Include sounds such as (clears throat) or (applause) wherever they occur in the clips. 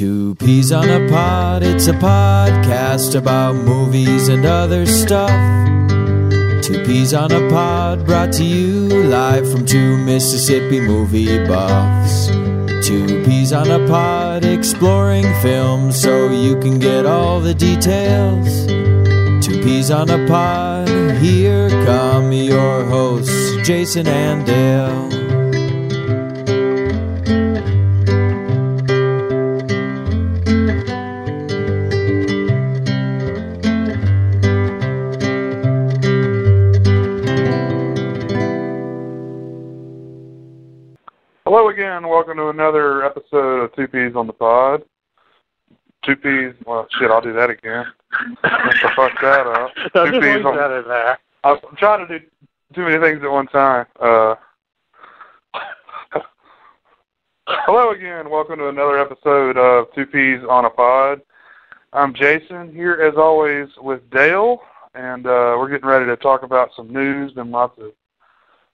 Two Peas on a Pod, it's a podcast about movies and other stuff. Two Peas on a Pod, brought to you live from two Mississippi movie buffs. Two Peas on a Pod, exploring films so you can get all the details. Two Peas on a Pod, here come your hosts, Jason and Dale. Welcome to another episode of Two Peas on the Pod. Two Peas. Well, shit. I'll do that again. Let's fuck that up. (laughs) No, Two peas on- that in there. I'm trying to do too many things at one time. Uh, (laughs) hello again. Welcome to another episode of Two Peas on a Pod. I'm Jason here as always with Dale, and uh, we're getting ready to talk about some news. and lots of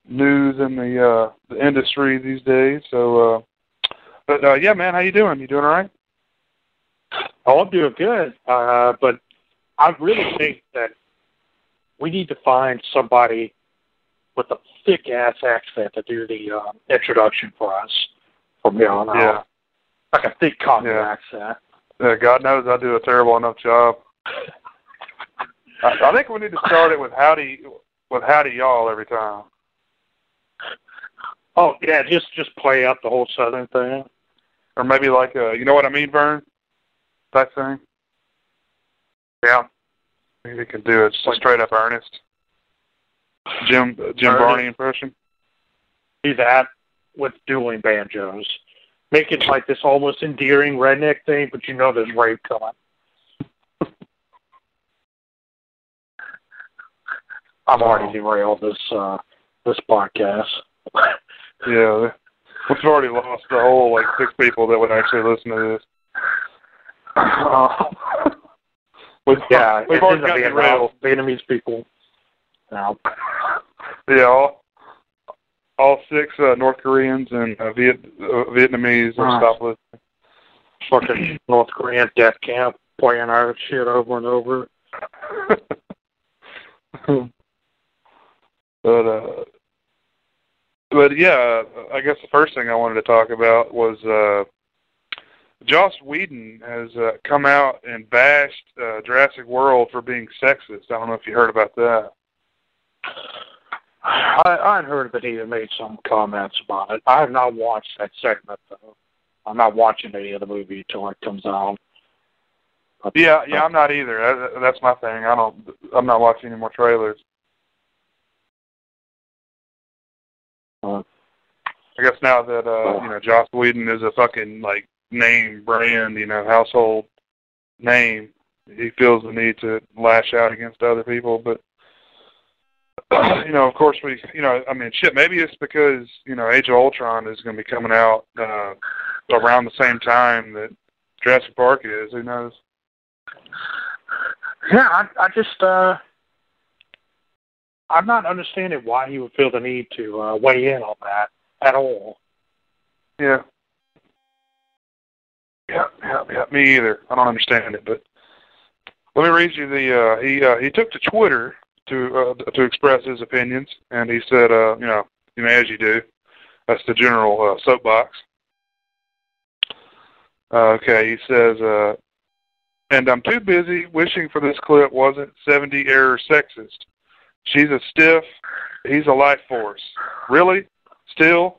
news in the uh, the industry these days. So, uh, but uh, yeah, man, how you doing? You doing all right? Oh, I'm doing good. Uh, but I really think that we need to find somebody with a thick ass accent to do the uh, introduction for us from here on out. Yeah. Like a thick Cockney Yeah. accent. Uh, God knows I do a terrible enough job. (laughs) I, I think we need to start it with howdy with howdy y'all every time. Oh yeah, just just play up the whole southern thing. Or maybe like uh you know what I mean, Vern? That thing. Yeah. Maybe we can do it just a straight up Ernest. Jim Jim Ernest? Varney impression. Do that with dueling banjos. Make it like this almost endearing redneck thing, but you know there's rape coming. (laughs) I'm already derailed this uh this podcast. (laughs) Yeah. We've already lost the whole like six people that would actually listen to this. (laughs) We've, yeah, we've it's already got Vietnam. Vietnamese people. Now, (laughs) Yeah, all, all six uh, North Koreans and uh, Viet, uh, Vietnamese have stopped listening. fucking North Korean death camp playing our shit over and over. but uh, but yeah, I guess the first thing I wanted to talk about was uh, Joss Whedon has uh, come out and bashed uh, Jurassic World for being sexist. I don't know if you heard about that. I I heard that he had made some comments about it. I have not watched that segment though. I'm not watching any of the movie until it comes out. But, Yeah, yeah, I'm not either. That, that's my thing. I don't. I'm not watching any more trailers. Uh, I guess now that uh, you know Joss Whedon is a fucking like name brand, you know, household name, he feels the need to lash out against other people. But (clears throat) you know, of course, we, you know, I mean, shit. Maybe it's because you know Age of Ultron is going to be coming out uh, around the same time that Jurassic Park is. Who knows? yeah, I I just uh I'm not understanding why he would feel the need to uh, weigh in on that at all. Yeah. Yeah, yeah, yeah. Me either. I don't understand it, but let me read you the. Uh, he uh, he took to Twitter to uh, to express his opinions, and he said, uh, you know, you know, as you do, that's the general uh, soapbox. Uh, okay, he says, uh, and I'm too busy wishing for this clip wasn't 70 error sexist. She's a stiff. He's a life force. Really? Still?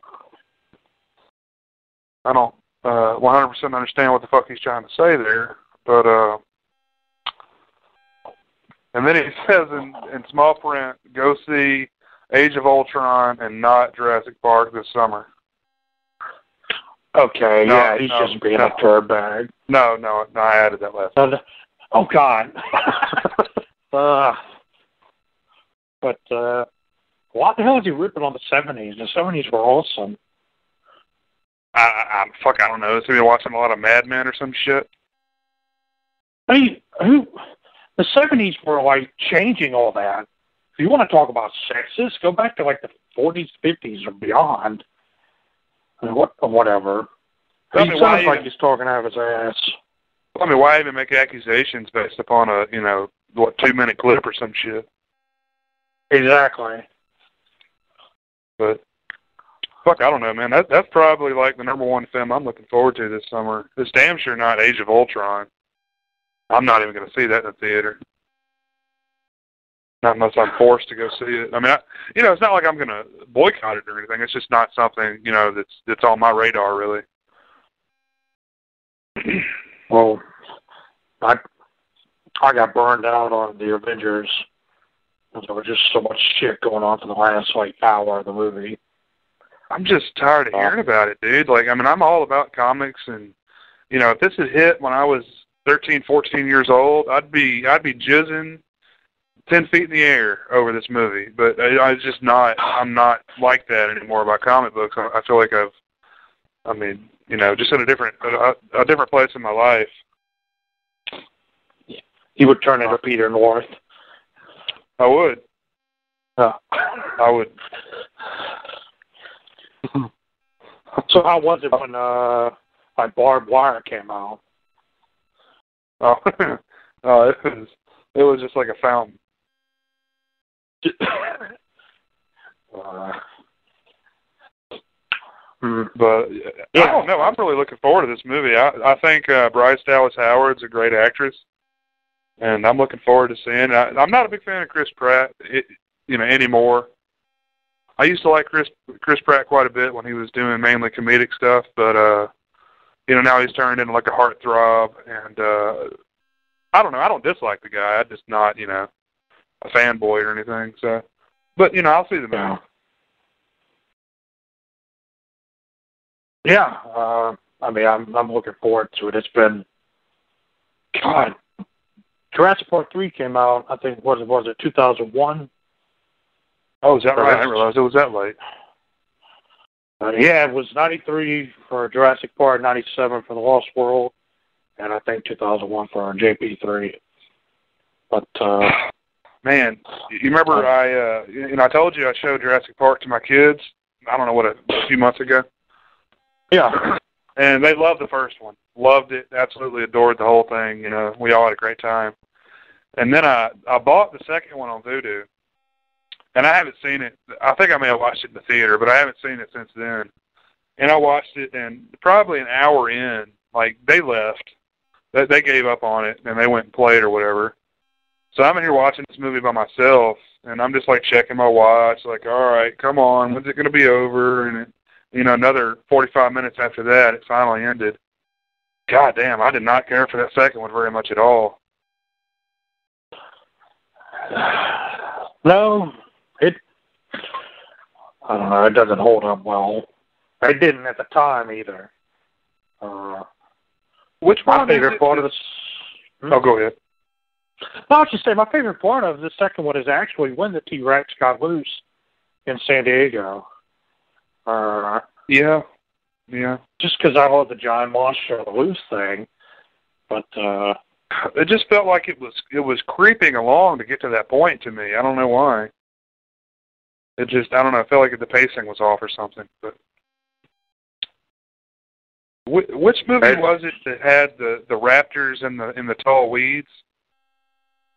I don't uh 100% understand what the fuck he's trying to say there, but uh and then he (laughs) says in in small print, go see Age of Ultron and not Jurassic Park this summer. Okay, No, yeah, he's no, just being no. a turd bag. No, no, no, I added that last. Uh, oh God. (laughs) (laughs) uh, but uh, what the hell is he ripping on the seventies? The seventies were awesome. I, I, I fuck, I don't know. Is he watching a lot of Mad Men or some shit? I mean, who? The seventies were like changing all that. If you want to talk about sexist, go back to like the forties, fifties, or beyond. And what, or whatever. I he mean, sounds like even- he's talking out of his ass. I mean, why even make accusations based upon a you know what two minute clip or some shit? Exactly. But fuck, I don't know, man. That that's probably like the number one film I'm looking forward to this summer. It's damn sure not Age of Ultron. I'm not even going to see that in the theater. Not unless I'm forced to go see it. I mean, I, you know, it's not like I'm going to boycott it or anything. It's just not something you know that's that's on my radar really. (clears throat) Well, I I got burned out on the Avengers. There was just so much shit going on for the last like hour of the movie. I'm just tired of Oh. hearing about it, dude. Like, I mean, I'm all about comics, and you know, if this had hit when I was 13, 14 years old, I'd be I'd be jizzing ten feet in the air over this movie. But I, I just not I'm not like that anymore about comic books. I, I feel like I've, I mean, you know, just in a different a, a different place in my life. He would turn into Peter North. I would, (laughs) I would. (laughs) so how was it when uh like Barb Wire came out? (laughs) Oh, oh, it was it was just like a fountain. (coughs) uh, hmm. But I don't know. I'm really looking forward to this movie. I I think uh, Bryce Dallas Howard's a great actress, and I'm looking forward to seeing. I, I'm not a big fan of Chris Pratt, it, you know, anymore. I used to like Chris Chris Pratt quite a bit when he was doing mainly comedic stuff, but uh, you know, now he's turned into like a heartthrob, and uh, I don't know. I don't dislike the guy. I'm just not, you know, a fanboy or anything. So, but you know, I'll see the movie. Yeah. Uh, I mean, I'm I'm looking forward to it. It's been, God, Jurassic Park three came out. I think was it was it 2001? Oh, is that right? I didn't realize it was that late. Uh, yeah, it was 93 for Jurassic Park, 97 for The Lost World, and I think 2001 for JP3. But uh, Man, you remember I uh you know I told you I showed Jurassic Park to my kids. I don't know what a, a few months ago, yeah, and they loved the first one. Loved it. Absolutely adored the whole thing. You know, we all had a great time. And then I I bought the second one on Vudu, and I haven't seen it. I think I may have watched it in the theater, but I haven't seen it since then. And I watched it, and probably an hour in, like they left. They they gave up on it, and they went and played or whatever. So I'm in here watching this movie by myself, and I'm just like checking my watch, like, all right, come on, when's it to be over? And it, you know, another 45 minutes after that, it finally ended. God damn, I did not care for that second one very much at all. No, it. I don't know. It doesn't hold up well. It didn't at the time either. Uh, Which my one is favorite it? part of this. Oh, go ahead. No, I was just say my favorite part of the second one is actually when the T Rex got loose in San Diego. Uh, Yeah, yeah. just because I love the giant monster loose thing, but uh, It just felt like it was it was creeping along to get to that point to me. I don't know why. It just I don't know. I felt like the pacing was off or something. But Wh- which movie was it that had the the raptors in the in the tall weeds?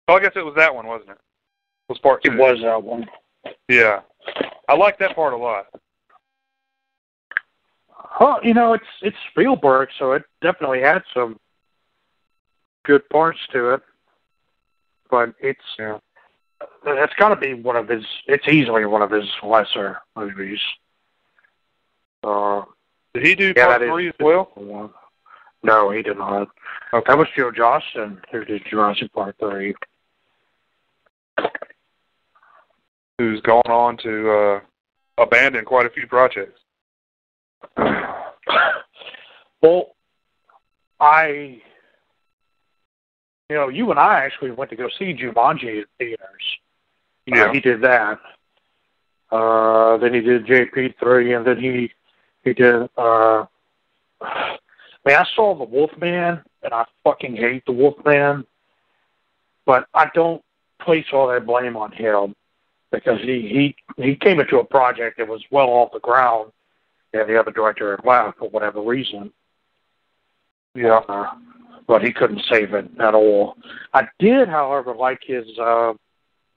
Oh, I guess it was that one, wasn't it? was part two. it was that one. Yeah, I like that part a lot. Well, you know, it's it's Spielberg, so it definitely had some good parts to it. But it's Yeah. it's got to be one of his. It's easily one of his lesser movies. Uh, Did he do Yeah, part three as well? no, he did not. Okay. That was Joe Johnston who did Jurassic Park three. Who's gone on to uh, abandon quite a few projects? well, I, you know, you and I actually went to go see Jumanji in theaters. You know, Yeah. he did that. Uh, then he did JP three, and then he he did. Uh, (sighs) I mean, I saw the Wolfman, and I fucking hate the Wolfman, but I don't place all that blame on him because he he he came into a project that was well off the ground, and the other director had left for whatever reason. Yeah. Uh, but he couldn't save it at all. I did, however, like his uh,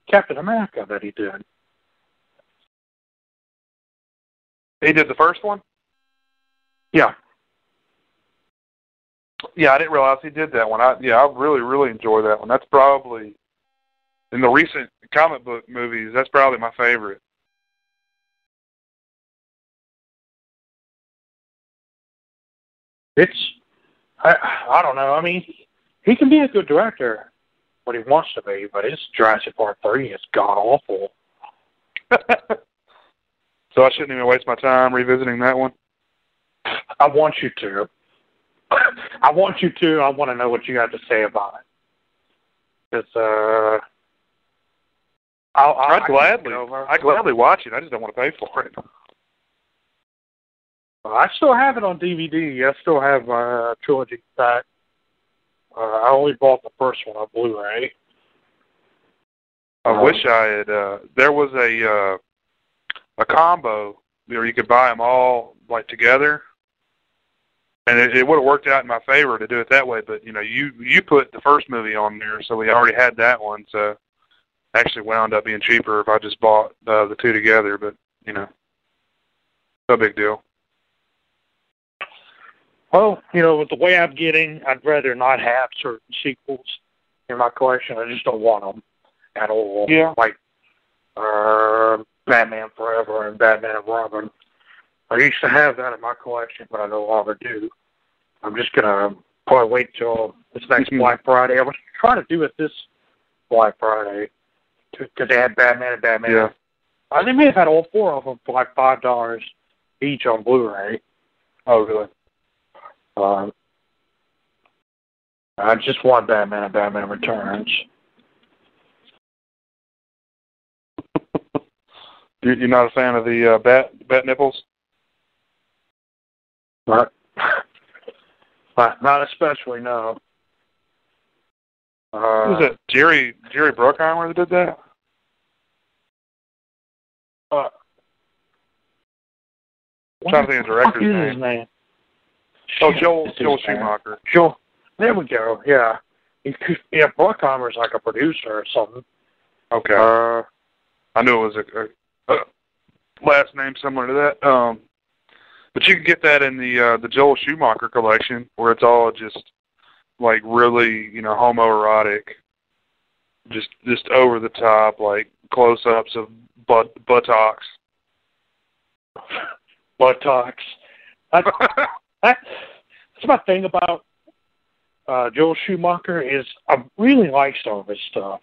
Captain America that he did. He did the first one. Yeah. Yeah, I didn't realize he did that one. I yeah, I really really enjoy that one. That's probably in the recent comic book movies. That's probably my favorite. It's I I don't know. I mean, he can be a good director when he wants to be, but his Jurassic Park three is god awful. (laughs) so I shouldn't even waste my time revisiting that one. I want you to. (laughs) I want you to. I want to know what you have to say about it. It's uh. I'll, I'll, I'd gladly, I gladly watch it. I just don't want to pay for it. I still have it on DVD. I still have my uh, trilogy back. Uh, I only bought the first one on Blu-ray. I wish I had. Uh, there was a uh, a combo where you could buy them all like together, and it, it would have worked out in my favor to do it that way. But you know, you you put the first movie on there, so we already had that one. So actually wound up being cheaper if I just bought uh, the two together. But you know, no big deal. Well, you know, with the way I'm getting, I'd rather not have certain sequels in my collection. I just don't want them at all. Yeah. Like uh, Batman Forever and Batman and Robin. I used to have that in my collection, but I no longer do. I'm just gonna probably wait till this next mm-hmm. Black Friday. I was trying to do it this Black Friday because they had Batman and Batman. Yeah. I they may have had all four of them for like five dollars each on Blu-ray. Oh, really? Um, I just want Batman and Batman Returns. You're not a fan of the uh, bat bat nipples? Not, (laughs) not especially. No. Uh, was it Jerry Jerry Bruckheimer that did that? Uh, I'm trying to think of the director's name. Oh, Joel Joel Schumacher. Joel. There we go. Yeah. He, yeah, Bruckheimer's like a producer or something. Okay. Uh, I knew it was a, a, a last name similar to that. Um, but you can get that in the uh, the Joel Schumacher collection, where it's all just like really, you know, homoerotic, just just over the top, like close-ups of butt buttocks. (laughs) Buttocks. (laughs) That's, that's my thing about uh, Joel Schumacher is I really like some of his stuff.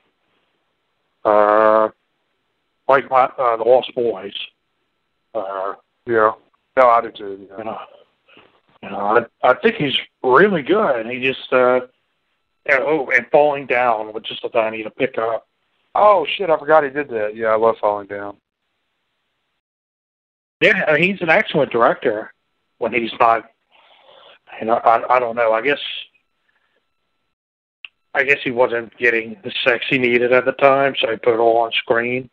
Uh, like my uh, the Lost Boys. Uh, yeah, no, I do too. Yeah. You know, you know, I I think he's really good. He just uh, and, oh, and falling down with just a thing I need to pick up. Oh shit! I forgot he did that. Yeah, I love falling down. Yeah, he's an excellent director when he's not. You know, I I don't know. I guess I guess he wasn't getting the sex he needed at the time, so he put it all on screen.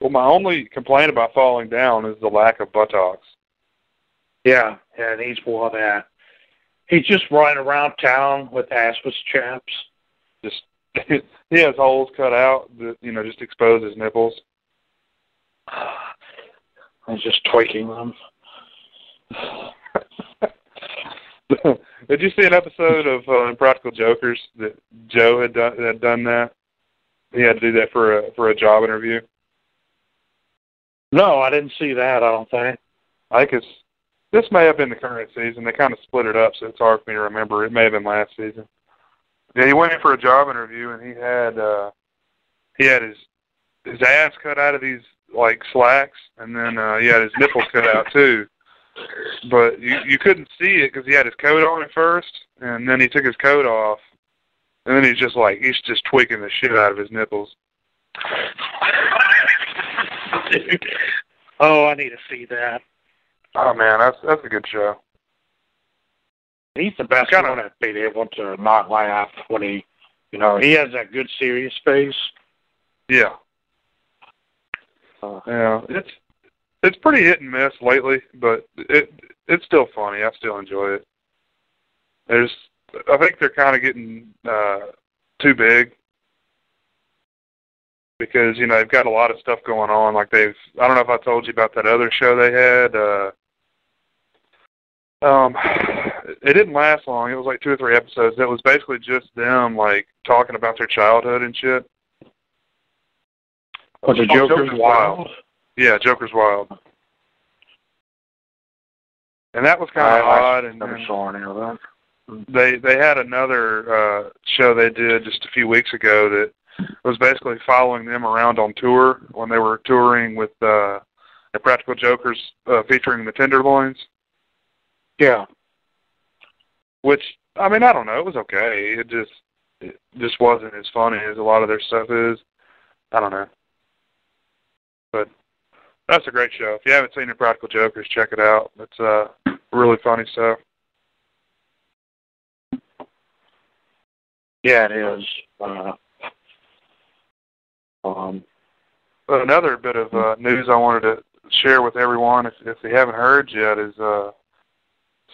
Well, my only complaint about falling down is the lack of buttocks. Yeah, yeah, and he's one of that. He's just running around town with assless chaps. Just (laughs) he has holes cut out that you know just expose his nipples. (sighs) He's just tweaking them. (laughs) Did you see an episode of uh, Impractical Jokers that Joe had done had done that? He had to do that for a for a job interview. No, I didn't see that. I don't think. I think it's this may have been the current season. They kind of split it up, so it's hard for me to remember. It may have been last season. Yeah, he went in for a job interview, and he had uh he had his his ass cut out of these like slacks, and then uh he had his nipples cut out too but you you couldn't see it because he had his coat on at first, and then he took his coat off, and then he's just like he's just tweaking the shit out of his nipples. (laughs) oh, I need to see that. Oh man, that's that's a good show. He's the best kinda, one at being able to not laugh when he, you know, he has that good serious face. Yeah. Uh, yeah, it's it's pretty hit and miss lately, but it it's still funny. I still enjoy it. There's I think they're kind of getting uh, too big because you know they've got a lot of stuff going on. Like they've, I don't know if I told you about that other show they had. Uh, um, it didn't last long. It was like two or three episodes. It was basically just them like talking about their childhood and shit. Was it Oh, Joker's, Joker's Wild? Wild. Yeah, Joker's Wild. And that was kind of odd. And Never saw any of that. they they had another uh show they did just a few weeks ago that was basically following them around on tour when they were touring with uh the Practical Jokers uh, featuring the Tenderloins. Yeah. Which I mean, I don't know, it was okay. It just it just wasn't as funny as a lot of their stuff is. I don't know. But that's a great show. If you haven't seen the Practical Jokers, check it out. It's uh really funny stuff. Yeah, it is. Uh, um, But another bit of uh, news I wanted to share with everyone, if if they haven't heard yet, is uh,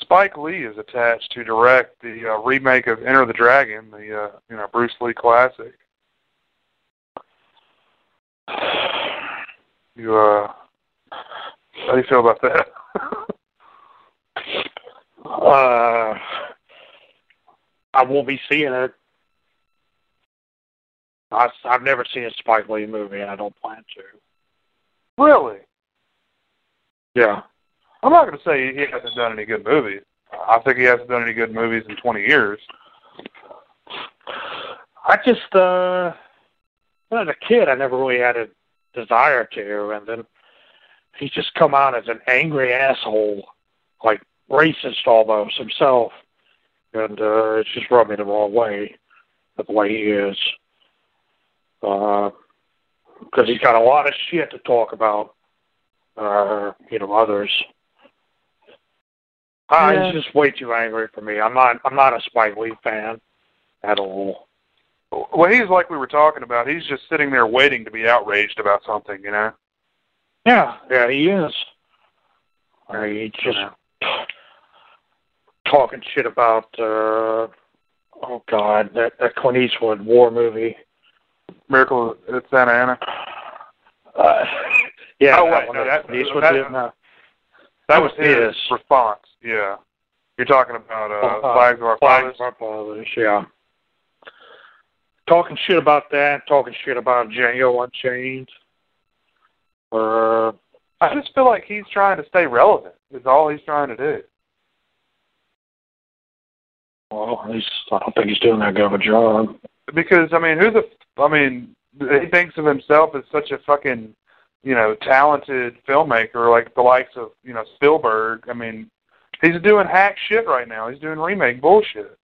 Spike Lee is attached to direct the uh, remake of Enter the Dragon, the uh, you know Bruce Lee classic. You uh, how do you feel about that? (laughs) uh, I won't be seeing it. I, I've never seen a Spike Lee movie, and I don't plan to. really? Yeah. I'm not going to say he hasn't done any good movies. I think he hasn't done any good movies in 20 years. I just, uh, as a kid, I never really had a desire to, and then he's just come out as an angry asshole, like racist almost himself, and uh, it's just rubbed me the wrong way, the way he is, Uh because he's got a lot of shit to talk about, uh, you know, others. Uh, He's just way too angry for me. I'm not. I'm not a Spike Lee fan at all. Well, he's like we were talking about. He's just sitting there waiting to be outraged about something, you know. Yeah, yeah, he is. I mean, he's just talking shit about uh oh god, that that Clint Eastwood war movie. Miracle at Santa Ana. Uh, (laughs) yeah, Oh, that wait, no, that Eastwood that- did. No. That was his Yes. response. Yeah. You're talking about uh, Uh, Flags of Our Flags Fathers. of Our Fathers, yeah. Talking shit about that, talking shit about Django Unchained. Uh, I just feel like he's trying to stay relevant. Is all he's trying to do. well, he's, I don't think he's doing that good of a job. Because I mean, who's the? I mean, he thinks of himself as such a fucking, you know, talented filmmaker, like the likes of you know Spielberg. I mean, he's doing hack shit right now. He's doing remake bullshit.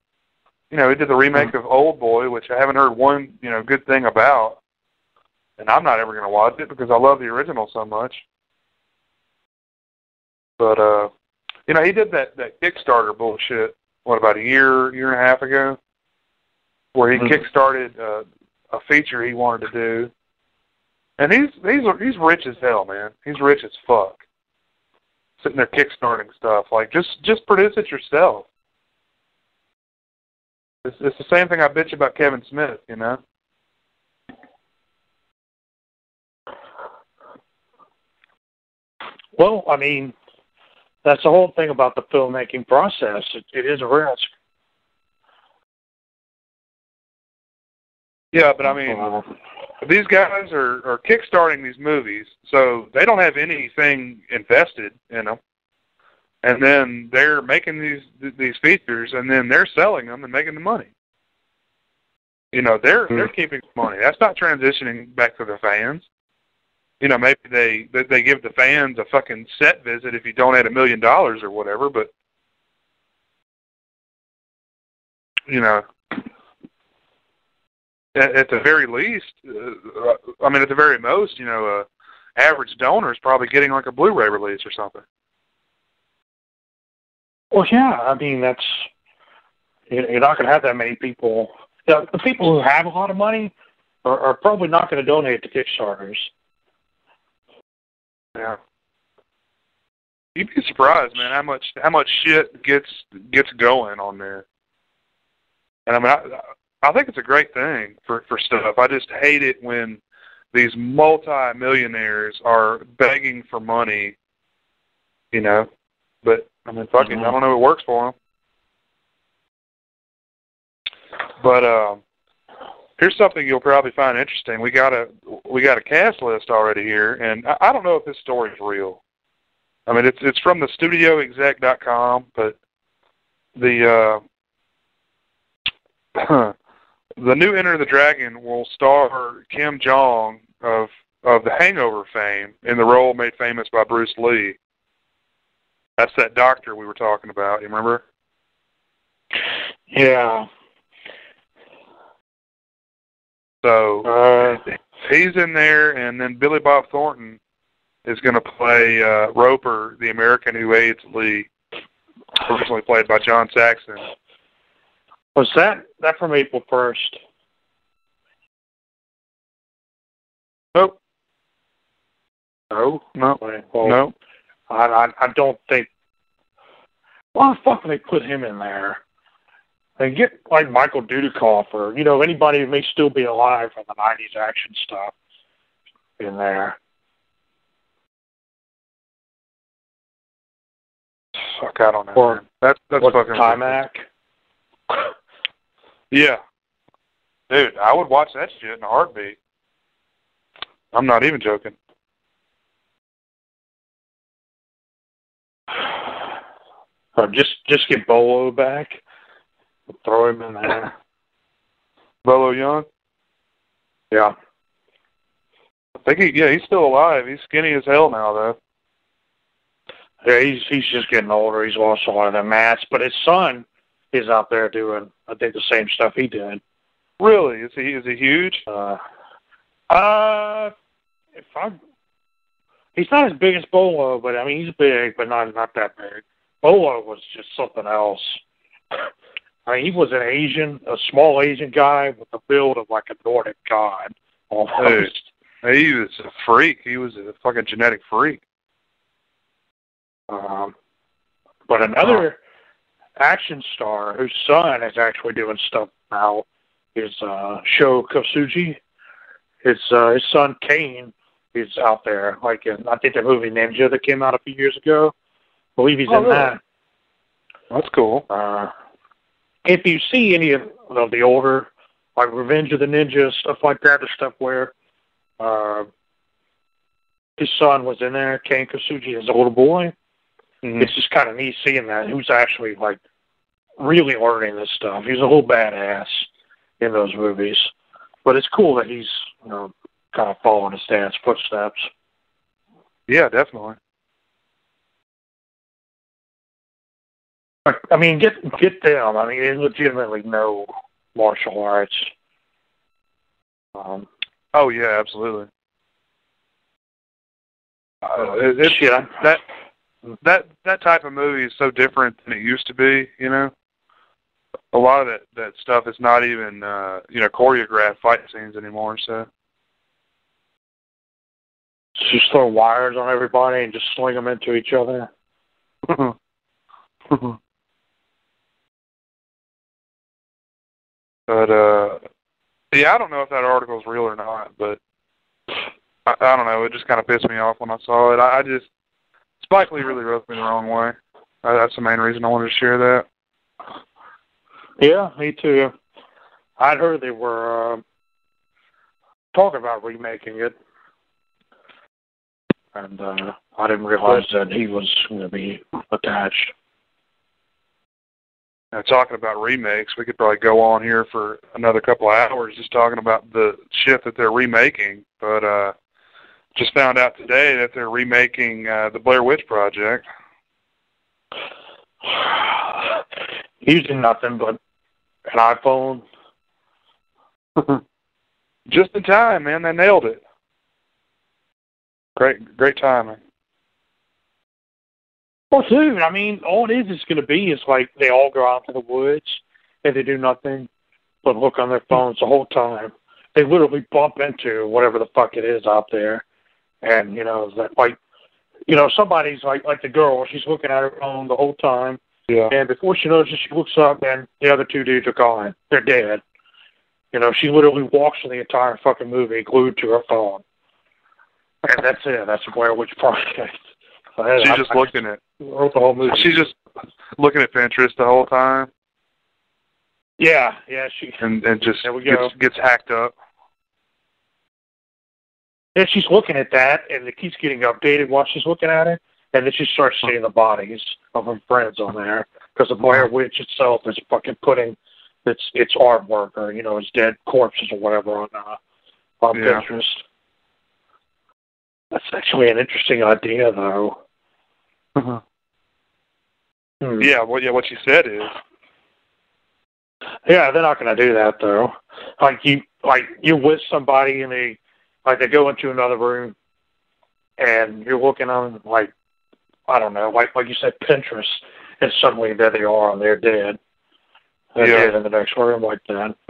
You know, he did the remake of Old Boy, which I haven't heard one you know good thing about, and I'm not ever going to watch it because I love the original so much. But uh, you know, he did that that Kickstarter bullshit. What about a year, year and a half ago? where he Mhm. kickstarted uh, a feature he wanted to do, and he's he's he's rich as hell, man. He's rich as fuck. Sitting there kickstarting stuff, like just just produce it yourself. It's it's the same thing I bitch about Kevin Smith, you know. Well, I mean, that's the whole thing about the filmmaking process. It, it is a risk. Yeah, but I mean, Uh, these guys are are kickstarting these movies, so they don't have anything invested in them, and then they're making these these features, and then they're selling them and making the money. You know, they're they're keeping the money. That's not transitioning back to the fans. You know, maybe they they, they give the fans a fucking set visit if you donate a million dollars or whatever, but you know, at, at the very least, uh, I mean, at the very most, you know, uh, average donor is probably getting like a Blu-ray release or something. Well, yeah, I mean, that's you- you're not going to have that many people. The, the people who have a lot of money are, are probably not going to donate to Kickstarters. Yeah. You'd be surprised, man, how much how much shit gets gets going on there. And I mean, I, I think it's a great thing for for stuff. I just hate it when these multi-millionaires are begging for money. You know, but I mean, fucking, Mhm. I don't know. If it works for them. But um, here's something you'll probably find interesting. We got a we got a cast list already here, and I, I don't know if this story's real. I mean, it's it's from the StudioExec.com, but the uh, (clears throat) the new Enter the Dragon will star Ken Jeong of of the Hangover fame in the role made famous by Bruce Lee. That's that doctor we were talking about. You remember? Yeah. So Uh, he's in there, and then Billy Bob Thornton is going to play uh, Roper, the American who aids Lee, originally played by John Saxon. was that that from April first? Nope, No. no, no. I, I I don't think. Why the fuck would they put him in there? And get like Michael Dudikoff or you know anybody who may still be alive from the '90s action stuff in there. Fuck, I don't know. Or-. That's that's What fucking Timac? (laughs) Yeah, dude, I would watch that shit in a heartbeat. I'm not even joking. Or just just get Bolo back, throw him in there. (laughs) Bolo Yeung. Yeah. I think he, yeah, he's still alive. He's skinny as hell now, though. Yeah, he's he's just getting older. He's lost a lot of that mass, but his son is out there doing I think the same stuff he did. Really? Is he is he huge? Uh, uh, if I, he's not as big as Bolo, but I mean he's big, but not not that big. Bolo was just something else. I mean, he was an Asian, a small Asian guy with the build of like a Nordic god, almost. He was a freak. He was a fucking genetic freak. Um, but another action star whose son is actually doing stuff now is uh, Sho Kosugi. His uh, his son Kane is out there, like in I think the movie Ninja that came out a few years ago. I believe he's Oh, in really? that. That's cool. Uh, if you see any of, of the older, like Revenge of the Ninja stuff like that, the stuff where uh, his son was in there, Kane Kosugi, his older boy, Mhm. it's just kind of neat seeing that who's actually like really learning this stuff. He's a whole badass in those movies, but it's cool that he's you know kind of following his dad's footsteps. Yeah, definitely. I mean, get get them. I mean, they legitimately know martial arts. Um, Oh yeah, absolutely. Uh, it, I, that that that type of movie is so different than it used to be. You know, a lot of that that stuff is not even uh, you know choreographed fight scenes anymore. So just throw wires on everybody and just sling them into each other. But uh, yeah, I don't know if that article is real or not, but I, I don't know. It just kind of pissed me off when I saw it. I, I just Spike Lee really rubbed me the wrong way. Uh, that's the main reason I wanted to share that. Yeah, me too. I'd heard they were uh, talking about remaking it, and uh, I didn't realize that he was going to be attached. Now, talking about remakes, we could probably go on here for another couple of hours just talking about the shit that they're remaking. But uh, just found out today that they're remaking uh, the Blair Witch Project. (sighs) Using nothing but an iPhone. (laughs) just in time, man. They nailed it. Great, great timing. Well, dude, I mean, all it is is going to be is like they all go out to the woods and they do nothing but look on their phones the whole time. They literally bump into whatever the fuck it is out there, and you know that like, you know, somebody's like like the girl, she's looking at her phone the whole time, Yeah. And before she knows it, she looks up and the other two dudes are gone. They're dead. You know, she literally walks through the entire fucking movie glued to her phone. And that's it. That's Blair Witch Project. She's I- just I looking at wrote the whole movie. she's just looking at Pinterest the whole time yeah, yeah. She and and just There we go. gets gets hacked up. and she's looking at that, and it keeps getting updated while she's looking at it. And then she starts seeing the bodies of her friends on there because the Blair Witch itself is fucking putting its its artwork or you know its dead corpses or whatever on uh, on Yeah. Pinterest. That's actually an interesting idea, though. Hmm. Yeah, well, yeah, what you said is Yeah, they're not going to do that though. Like you, like you're with somebody and they, like they go into another room, and you're looking on like, I don't know, like like you said, Pinterest, and suddenly there they are and they're dead. They're Yeah. dead in the next room like that. (laughs)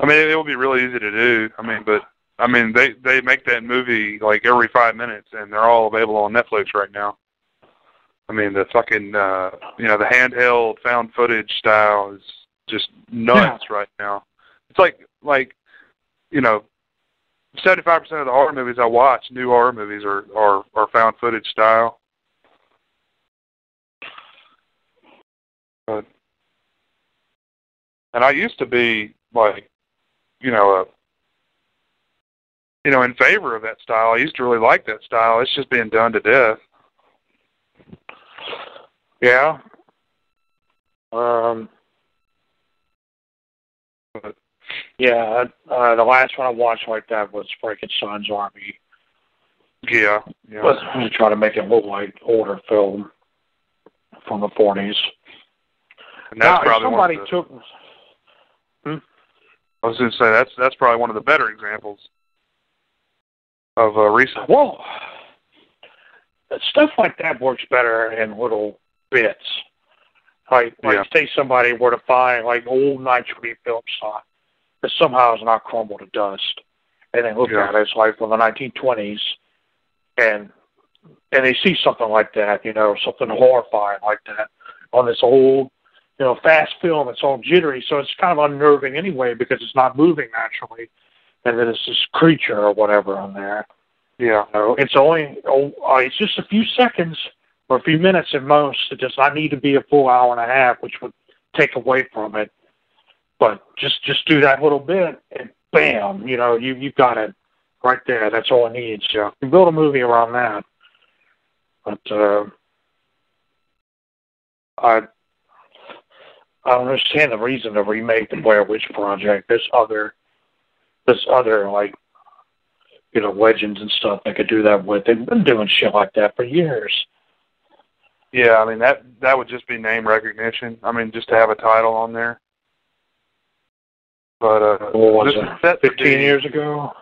I mean, it will be really easy to do. I mean, but I mean, they they make that movie like every five minutes, and they're all available on Netflix right now. I mean, the fucking uh, you know the handheld found footage style is just nuts right now. It's like like you know, seventy five percent of the horror movies I watch, new horror movies, are are are found footage style. But and I used to be like, you know, a you know, in favor of that style. I used to really like that style. It's just being done to death. Yeah. Um. But Yeah, uh, the last one I watched like that was Frankenstein's Army. yeah, yeah. But I'm trying to make it look like older film from the 40s. and Now, that's if probably one somebody the, took I was going to say that's that's probably one of the better examples of uh, recent. well, stuff like that works better in little bits. Like, like Yeah. say somebody were to find like old nitrate film stock that somehow has not crumbled to dust, and they look Yeah. at it, it's like from the 1920s, and and they see something like that, you know, something horrifying like that on this old, you know, fast film. It's all jittery, so it's kind of unnerving anyway because it's not moving naturally, and then it's this creature or whatever on there. Yeah, know, it's only oh, uh, it's just a few seconds or a few minutes at most. It does not need to be a full hour and a half, which would take away from it. But just just do that little bit, and bam, you know, you you've got it right there. That's all it needs. Yeah. You build a movie around that. But uh, I I don't understand the reason to remake the Blair Witch Project. There's other there's other like you know legends and stuff they could do that with. They've been doing shit like that for years. yeah. I mean that that would just be name recognition. I mean, just to have a title on there. But uh, What was this it? set Fifteen years ago.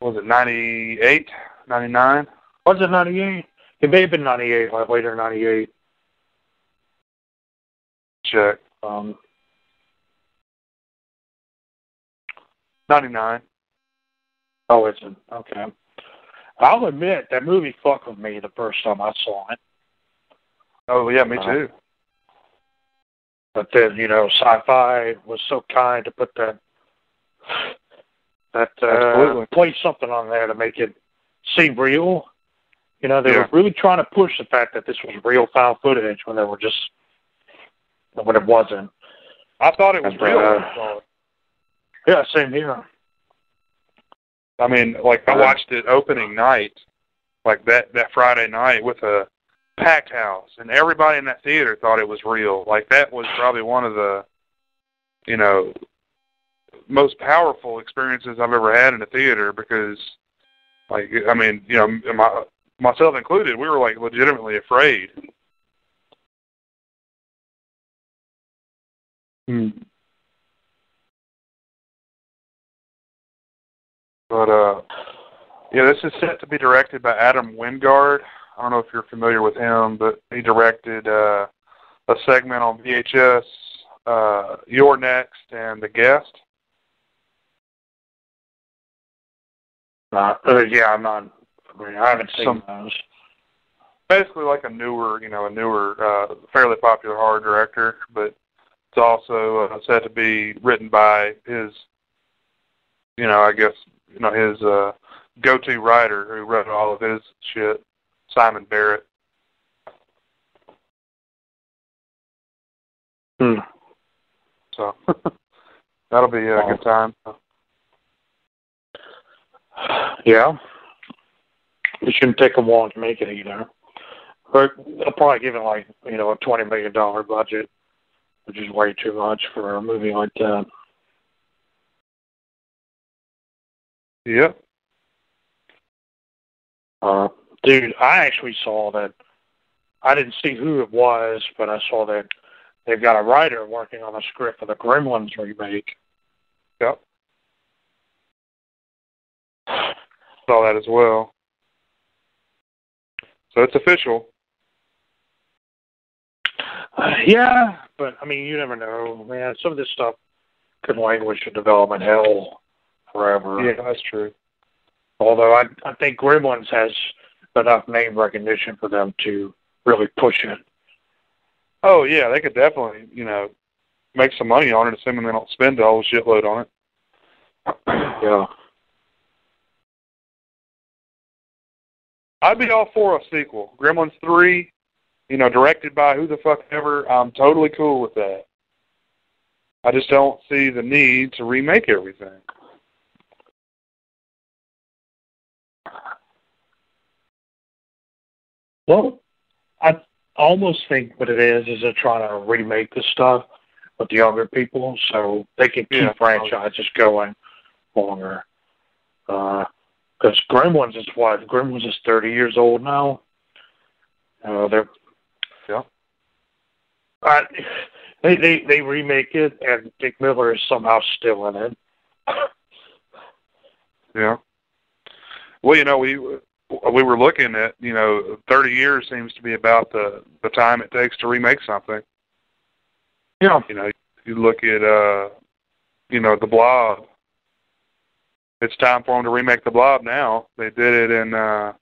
Was it 98, 99? Was it ninety eight? It may have been ninety eight, like later ninety eight. Check. Um 99. oh is it? Okay. I'll admit that movie fucked with me the first time I saw it. Oh yeah, me Uh, too. But then, you know, sci-fi was so kind to put that that uh, Absolutely. play something on there to make it seem real. You know, they Yeah. were really trying to push the fact that this was real found footage when they were just when it wasn't. I thought it was And, real. uh, I saw it. Yeah, same here. I mean, like I watched it opening night, like that that Friday night with a packed house, and everybody in that theater thought it was real. Like that was probably one of the, you know, most powerful experiences I've ever had in a theater because, like, I mean, you know, my myself included, we were like legitimately afraid. Hmm. But uh, yeah, this is set to be directed by Adam Wingard. I don't know if you're familiar with him, but he directed uh, a segment on VHS, uh, You're Next, and The Guest. Uh, uh, yeah, I'm not. I, mean, I haven't seen Some- those. basically like a newer, you know, a newer, uh, fairly popular horror director, but it's also uh, said to be written by his, you know, I guess, you know, his uh, go-to writer who wrote all of his shit, Simon Barrett. Hmm. So (laughs) that'll be a good time. Yeah. It shouldn't take them long to make it either. But they'll probably give it like, you know, a twenty million dollar budget, which is way too much for a movie like that. Yep. Uh dude, I actually saw that I didn't see who it was, but I saw that they've got a writer working on a script for the Gremlins remake. Yep. Saw that as well. So it's official. Uh, yeah, but I mean, you never know, man. Some of this stuff could languish in development hell forever. Yeah, that's true. Although I, I think Gremlins has enough name recognition for them to really push it. Oh yeah, they could definitely, you know, make some money on it, assuming they don't spend a whole shitload on it. (clears throat) Yeah. I'd be all for a sequel. Gremlins three, you know, directed by who the fuck ever. I'm totally cool with that. I just don't see the need to remake everything. Well, I almost think what it is is they're trying to remake the stuff with the younger people, so they can keep Yeah. franchises going longer. Because Gremlins is what Gremlins is thirty years old now. Uh, they're Yeah. Uh, they they they remake it, and Dick Miller is somehow still in it. Yeah. Well, you know, we we were looking at, you know, 30 years seems to be about the the time it takes to remake something. Yeah. You know, you look at, uh, you know, the Blob. It's time for them to remake the Blob now. They did it in, uh,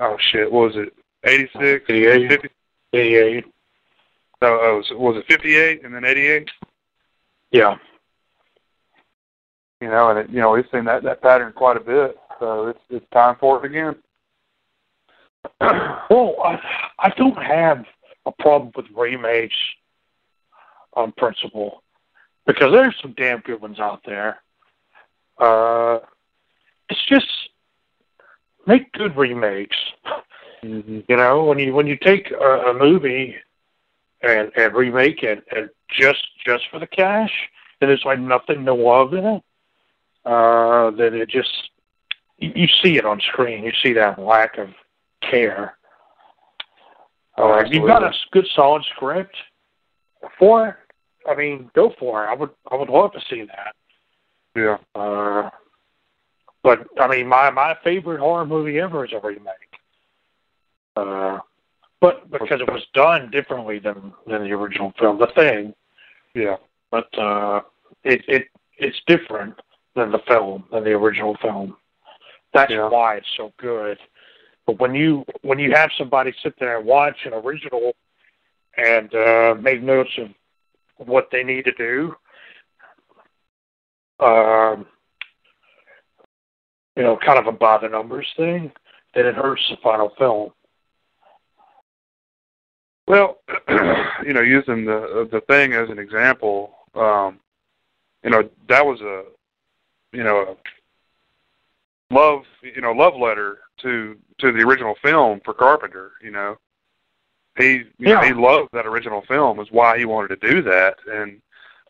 oh shit, what was it? 86, 88. 50, Eighty-eight. oh, oh, was it- was it 58 and then 88? Yeah. You know, and it, you know, we've seen that that pattern quite a bit. So it's it's time for it again. (clears throat) Well, I, I don't have a problem with remakes on principle because there's some damn good ones out there. Uh, it's just make good remakes. mm-hmm. You know, when you when you take a, a movie and and remake it and just just for the cash, and there's like nothing to love in it, uh, then it just you, see it on screen. You see that lack of care. Oh, Uh, you've got a good solid script for it. I mean, go for it. I would I would love to see that. Yeah. Uh, but I mean, my my favorite horror movie ever is a remake. Uh, but because it was done differently than than the original film, The Thing. Yeah. But uh, it it it's different than the film than the original film. That's Yeah. why it's so good. But when you when you have somebody sit there and watch an original and uh, make notes of what they need to do, um, you know, kind of a by the numbers thing, then it hurts the final film. Well, (clears throat) you know, using the the thing as an example, um, you know, that was a, you know, a love, you know, love letter to to the original film for Carpenter. You know, he you know, he loved that original film, is why he wanted to do that, and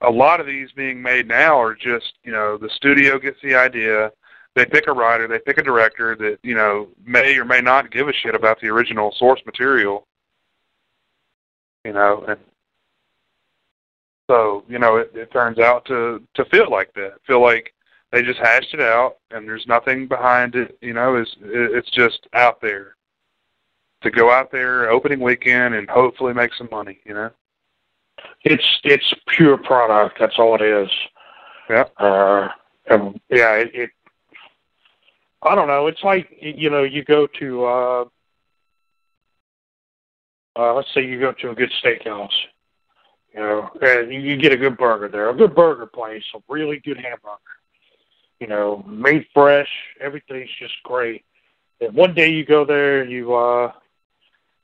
a lot of these being made now are just, you know, the studio gets the idea, they pick a writer, they pick a director that you know may or may not give a shit about the original source material you know, and so you know it, it turns out to to feel like that. Feel like they just hashed it out, and there's nothing behind it. You know, it's it's just out there to go out there opening weekend and hopefully make some money. You know. It's it's pure product. That's all it is. Yeah. Uh, and yeah, it, it I don't know. It's like you know, you go to uh, uh, let's say you go to a good steakhouse, you know, and you get a good burger there, a good burger place, a really good hamburger, you know, made fresh, everything's just great. And one day you go there, and you uh,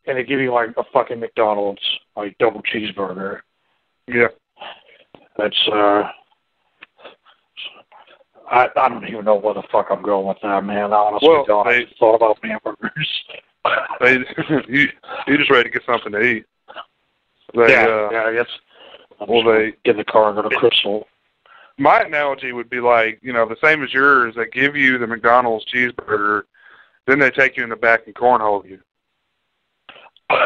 and they give you like a fucking McDonald's like double cheeseburger. Yeah. That's uh I I don't even know where the fuck I'm going with that, man. I honestly Well, don't. I they- thought about hamburgers. (laughs) They, you you just ready to get something to eat. They, yeah, uh, yeah, I guess. I'm well, they- get in the car and go to Krystal. My analogy would be like, you know, the same as yours. They give you the McDonald's cheeseburger, then they take you in the back and cornhole you. (laughs)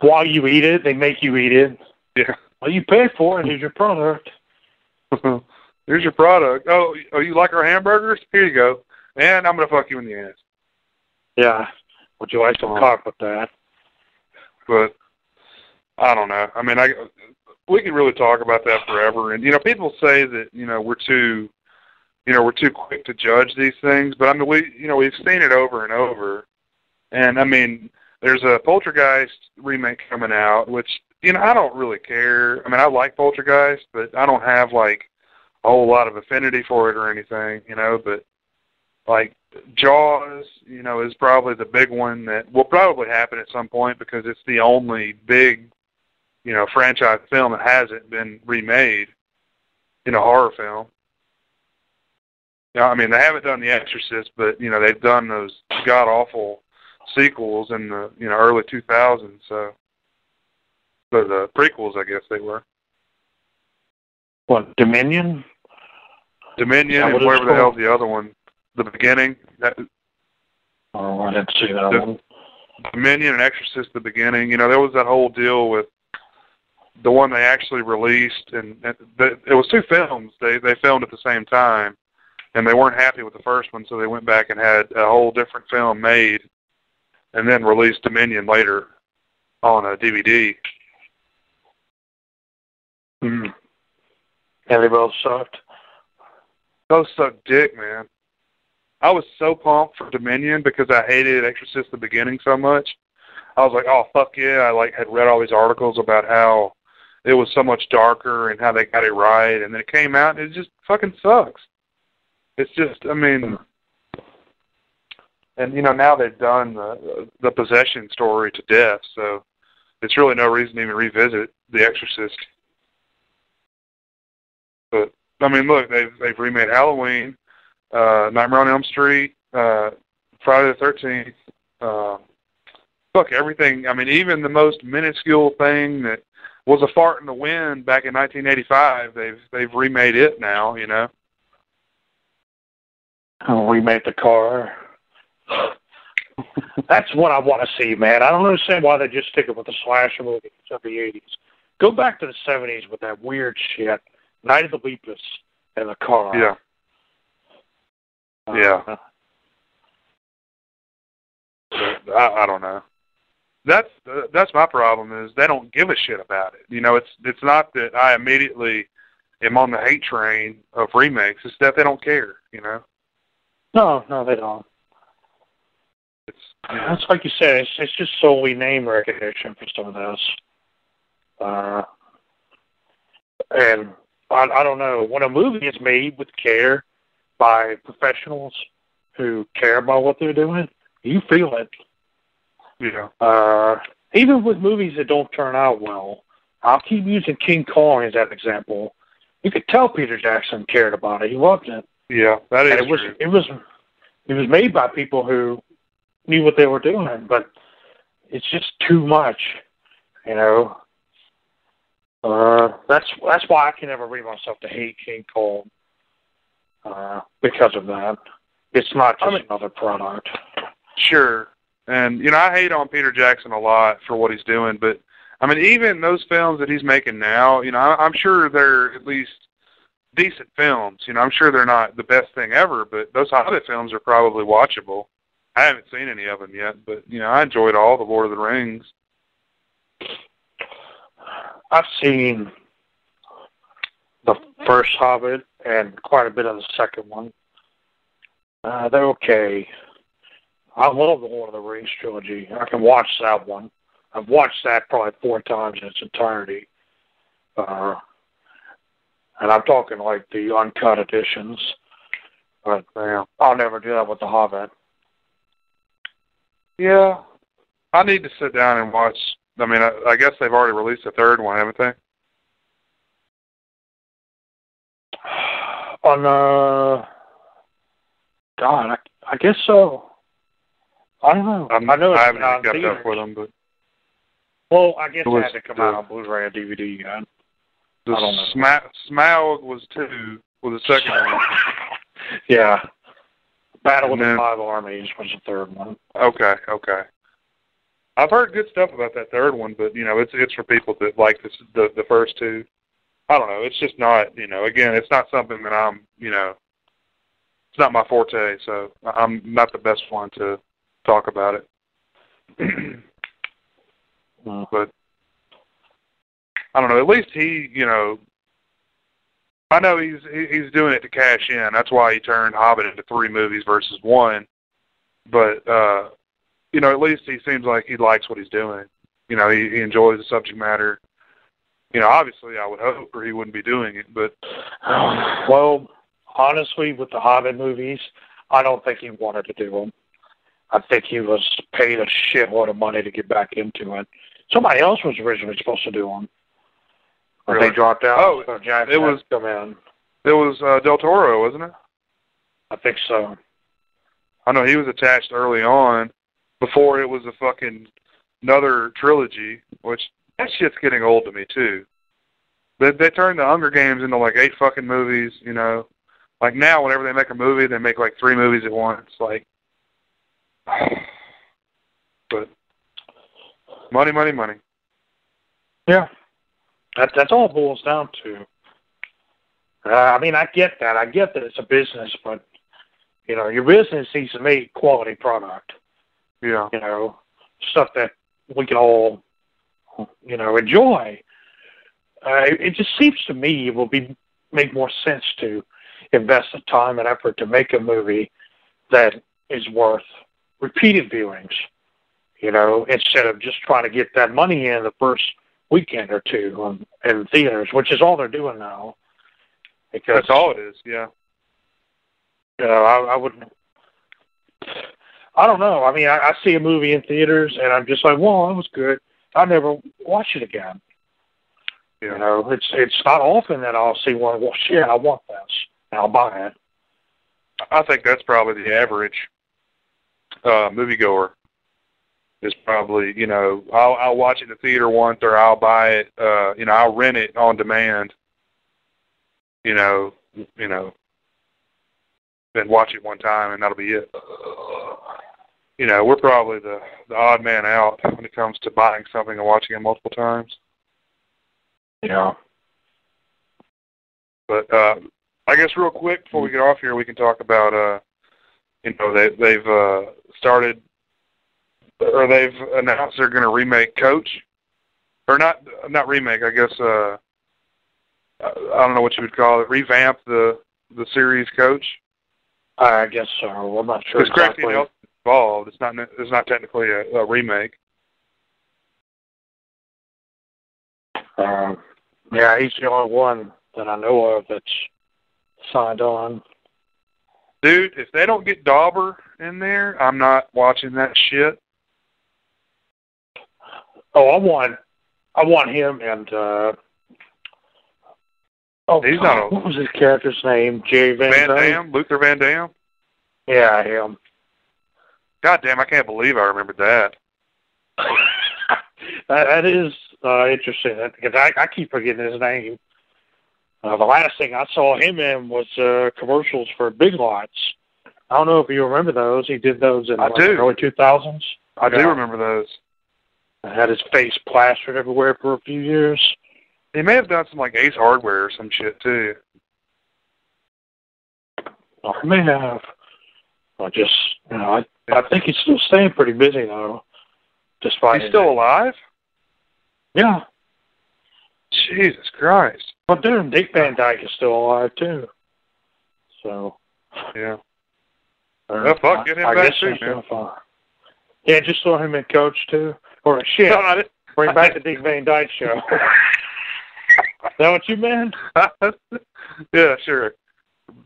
While you eat it, they make you eat it. Yeah. Well, you paid for it. Here's your product. (laughs) Here's your product. Oh, oh, you like our hamburgers? Here you go. And I'm gonna fuck you in the ass. Yeah. Would you like some Oh. cock with that? But I don't know. I mean, I we could really talk about that forever. And you know, people say that you know we're too, you know, we're too quick to judge these things. But I mean, we you know we've seen it over and over. And I mean, there's a Poltergeist remake coming out, which you know I don't really care. I mean, I like Poltergeist, but I don't have like a whole lot of affinity for it or anything, you know. But like Jaws, you know, is probably the big one that will probably happen at some point because it's the only big, you know, franchise film that hasn't been remade in a horror film. You know, I mean, they haven't done The Exorcist, but you know, they've done those god awful sequels in the you know early 2000s. So, the, the prequels, I guess they were What Dominion? Dominion and whatever the hell the other one, the beginning. That, Oh, I didn't see that The- one. Dominion and Exorcist the beginning. You know, there was that whole deal with the one they actually released, and, and the, it was two films. They they filmed at the same time, and they weren't happy with the first one, so they went back and had a whole different film made, and then released Dominion later on a DVD. Mm. And they both sucked. Both sucked dick, man. I was so pumped for Dominion because I hated Exorcist the beginning so much. I was like, oh fuck yeah! I like had read all these articles about how it was so much darker and how they got it right, and then it came out and it just fucking sucks. It's just, I mean, and you know now they've done the the possession story to death, so it's really no reason to even revisit The Exorcist. But I mean, look, they've they've remade Halloween, uh, Nightmare on Elm Street, uh, Friday the Thirteenth. Uh, fuck everything. I mean, even the most minuscule thing that was a fart in the wind back in 1985, they've they've remade it now. You know. Oh, remake the car. That's what I want to see, man. I don't understand why they just stick it with the slasher movies of the '80s. Go back to the '70s with that weird shit, Night of the Lepus, and the car. Yeah. Yeah. Uh, I, I don't know. That's that's my problem is they don't give a shit about it. You know, it's it's not that I immediately am on the hate train of remakes. It's that they don't care. You know, no, no, they don't. it's you know, That's like you said. It's, it's just solely name recognition for some of this. Uh, and I, I don't know when a movie is made with care by professionals who care about what they're doing, you feel it. Know, Uh, even with movies that don't turn out well, I'll keep using King Kong as that example. You could tell Peter Jackson cared about it. He loved it, yeah, that is and it was true. it was it was made by people who knew what they were doing. But it's just too much, you know. Uh, that's that's why I can never bring myself to hate King Kong. Uh, because of that, it's not just I mean- another product. Sure. And you know, I hate on Peter Jackson a lot for what he's doing, but I mean, even those films that he's making now, you know, I'm sure they're at least decent films. You know, I'm sure they're not the best thing ever, but those Hobbit films are probably watchable. I haven't seen any of them yet, but you know, I enjoyed all the Lord of the Rings. I've seen the first Hobbit and quite a bit of the second one. Uh, they're okay. I love the Lord of the Rings trilogy. I can watch that one. I've watched that probably four times in its entirety. Uh, and I'm talking like the uncut editions. But Yeah. I'll never do that with The Hobbit. Yeah. I need to sit down and watch. I mean, I, I guess they've already released a third one, haven't they? (sighs) On uh, God, I, I guess so. I don't know. I'm, I know it's I haven't even in up theaters. them, but Well, I guess It it, had to come the- out on Blu-ray and DVD yet. the I don't know. Sma- Smaug was two. Was the second one? (laughs) Yeah. Battle of the Five Armies was the third one. Okay, okay. I've heard good stuff about that third one, but you know, it's it's for people that like this, the the first two. I don't know. It's just not, you know. Again, it's not something that I'm, you know. It's not my forte, so I'm not the best one to talk about it. (clears throat) But I don't know. At least he, you know, I know he's he's doing it to cash in. That's why he turned Hobbit into three movies versus one. But uh, you know, at least he seems like he likes what he's doing. You know, he, he enjoys the subject matter. You know, obviously, I would hope, or he wouldn't be doing it. But (sighs) Well, honestly, with the Hobbit movies, I don't think he wanted to do them. I think he was paid a shitload of money to get back into it. Somebody else was originally supposed to do them. But Really? they dropped out. Oh, so Jack it was- come in. it was uh, Del Toro, wasn't it? I think so. I know he was attached early on, before it was a fucking another trilogy, which that shit's getting old to me too. They they turned the Hunger Games into like eight fucking movies, you know. Like now, whenever they make a movie, they make like three movies at once. Like, but money, money, money. Yeah. That, that's all it boils down to. Uh, I mean, I get that. I get that it's a business, but, you know, your business needs to make quality product. Yeah, you know, stuff that we can all, you know, enjoy. Uh, it, it just seems to me it will be make more sense to invest the time and effort to make a movie that is worth repeated viewings. You know, instead of just trying to get that money in the first weekend or two in, in theaters, which is all they're doing now. Because that's all it is. Yeah, you know, I, I wouldn't. I don't know. I mean, I, I see a movie in theaters, and I'm just like, "Well, that was good." I never watch it again. yeah. You know, it's it's not often that I'll see one. Well, shit, I want this, and I'll buy it. I think that's probably the average uh moviegoer. Is probably you know I'll I'll watch it in the theater once or I'll buy it uh you know I'll rent it on demand. You know you know, then watch it one time and that'll be it. You know we're probably the the odd man out when it comes to buying something and watching it multiple times. Yeah. But uh, I guess real quick before we get off here, we can talk about uh, you know they they've uh, started or they've announced they're going to remake Coach, or not not remake. I guess uh, I don't know what you would call it. Revamp the the series Coach. I guess so. I'm not sure Because Craig exactly. Involved. It's not it's not technically a, a remake. Um, yeah, he's the only one that I know of that's signed on. Dude, if they don't get Dauber in there, I'm not watching that shit. Oh, I want, I want him and. uh Oh, He's not a- what was his character's name? Jay Van, Van? Dam, Luther Van Dam. Yeah, him. God damn, I can't believe I remembered that. (laughs) that, that is uh, interesting because I, I keep forgetting his name. Uh, the last thing I saw him in was uh, commercials for Big Lots. I don't know if you remember those. He did those in I like, do. the early 2000s. I do remember those. Had his face plastered everywhere for a few years. He may have done some like Ace Hardware or some shit too. Or he may have. I just, you know, I, I think he's still staying pretty busy though. Despite He's still alive? yeah. Jesus Christ. Well, dude, Dick Van Dyke is still alive too. So Yeah. Or, Well, fuck, get him I, back guess too, man. Yeah, just throw him in coach too. Or shit, No, bring back the (laughs) Dick Van Dyke show. Is that what you meant? (laughs) yeah, sure.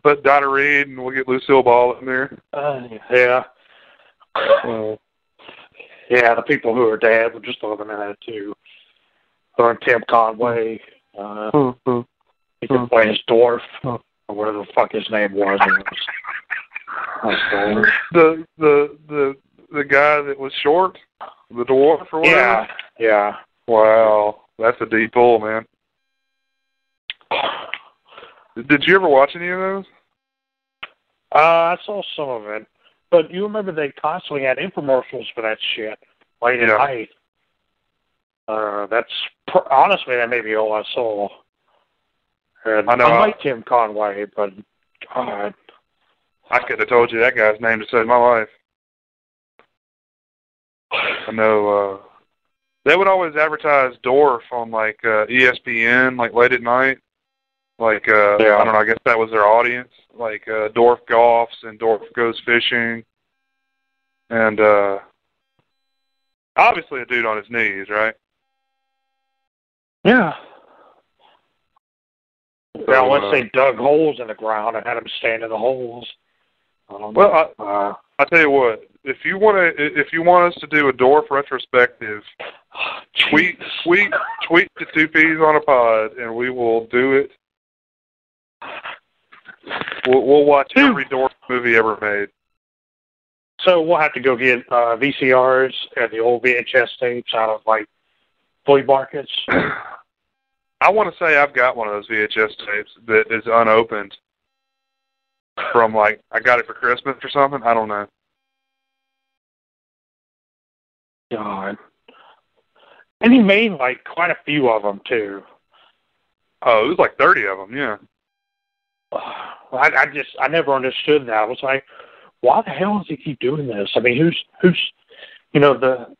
But Donna Reed and we'll get Lucille Ball in there. Uh, yeah. yeah, the people who are dead, we'll just throw them in there too. Throwing Tim Conway. Uh, he can play his dwarf, or whatever the fuck his name was. (laughs) the the the the guy that was short, the dwarf or whatever. yeah, yeah. Wow, that's a deep pull, man. Did you ever watch any of those? Uh, I saw some of it, but you remember they constantly had infomercials for that shit late Yeah. at night. Uh, that's pr- honestly that may be all I saw. And I know, I I- like Tim Conway, but God, I could have told you that guy's name to save my life. I know uh they would always advertise Dorf on like uh ESPN like late at night. Like uh Yeah. I don't know, I guess that was their audience. Like uh Dorf golfs and Dorf goes fishing. And uh obviously a dude on his knees, right? Yeah. So, Now, once uh, they dug holes in the ground and had him stand in the holes. I don't know. Well, I, uh, I tell you what, if you want to, if you want us to do a Dorf retrospective, (sighs) tweet, tweet, tweet the two peas on a pod, and we will do it. We'll, we'll watch every Dorf movie ever made. So we'll have to go get uh, VCRs and the old VHS tapes out of like flea markets. (clears throat) I want to say I've got one of those VHS tapes that is unopened. From like I got it for Christmas or something. I don't know. God. And he made like quite a few of them too. Oh, it was like thirty of them. Yeah. (sighs) I, I just I never understood that. I was like, why the hell does he keep doing this? I mean, who's who's you know the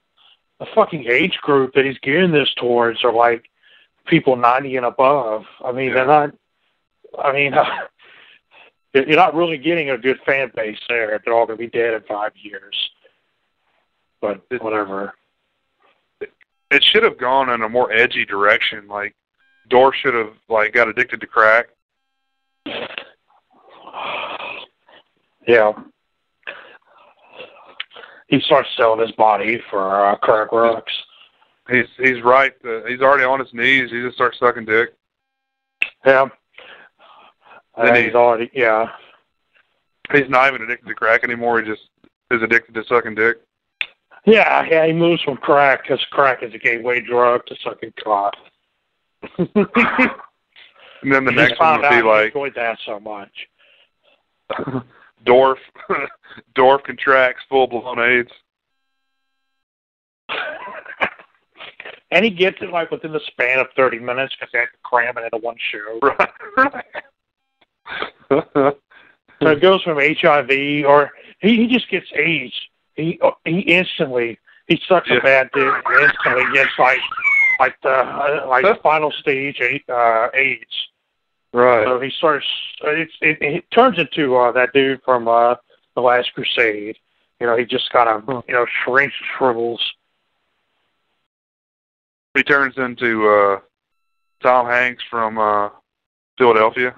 the fucking age group that he's gearing this towards are like people ninety and above. I mean, Yeah. they're not. I mean, (laughs) uh, you're not really getting a good fan base there. If they're all going to be dead in five years. But It- whatever. It should have gone in a more edgy direction. Like Dorf should have like got addicted to crack. (sighs) Yeah. He starts selling his body for uh, crack rocks. He's he's right. Uh, he's already on his knees. He just starts sucking dick. Yeah. And he- he's already yeah. He's not even addicted to crack anymore. He just is addicted to sucking dick. Yeah, yeah, he moves from crack because crack is a gateway drug to sucking cock. (laughs) and then the He next one would be like enjoyed that so much. (laughs) Dorf. (laughs) Dorf contracts full blown AIDS. (laughs) and he gets it like within the span of thirty minutes because they had to cram it into one show. (laughs) Right. So it goes from HIV or he, he just gets AIDS. He he instantly he sucks Yeah. a bad dick and instantly gets like like the uh, like the final stage uh, AIDS. Right. So he starts. It's, it, it turns into uh, that dude from uh, the Last Crusade. You know, he just kind of you know shrinks, shrivels. He turns into uh Tom Hanks from uh Philadelphia.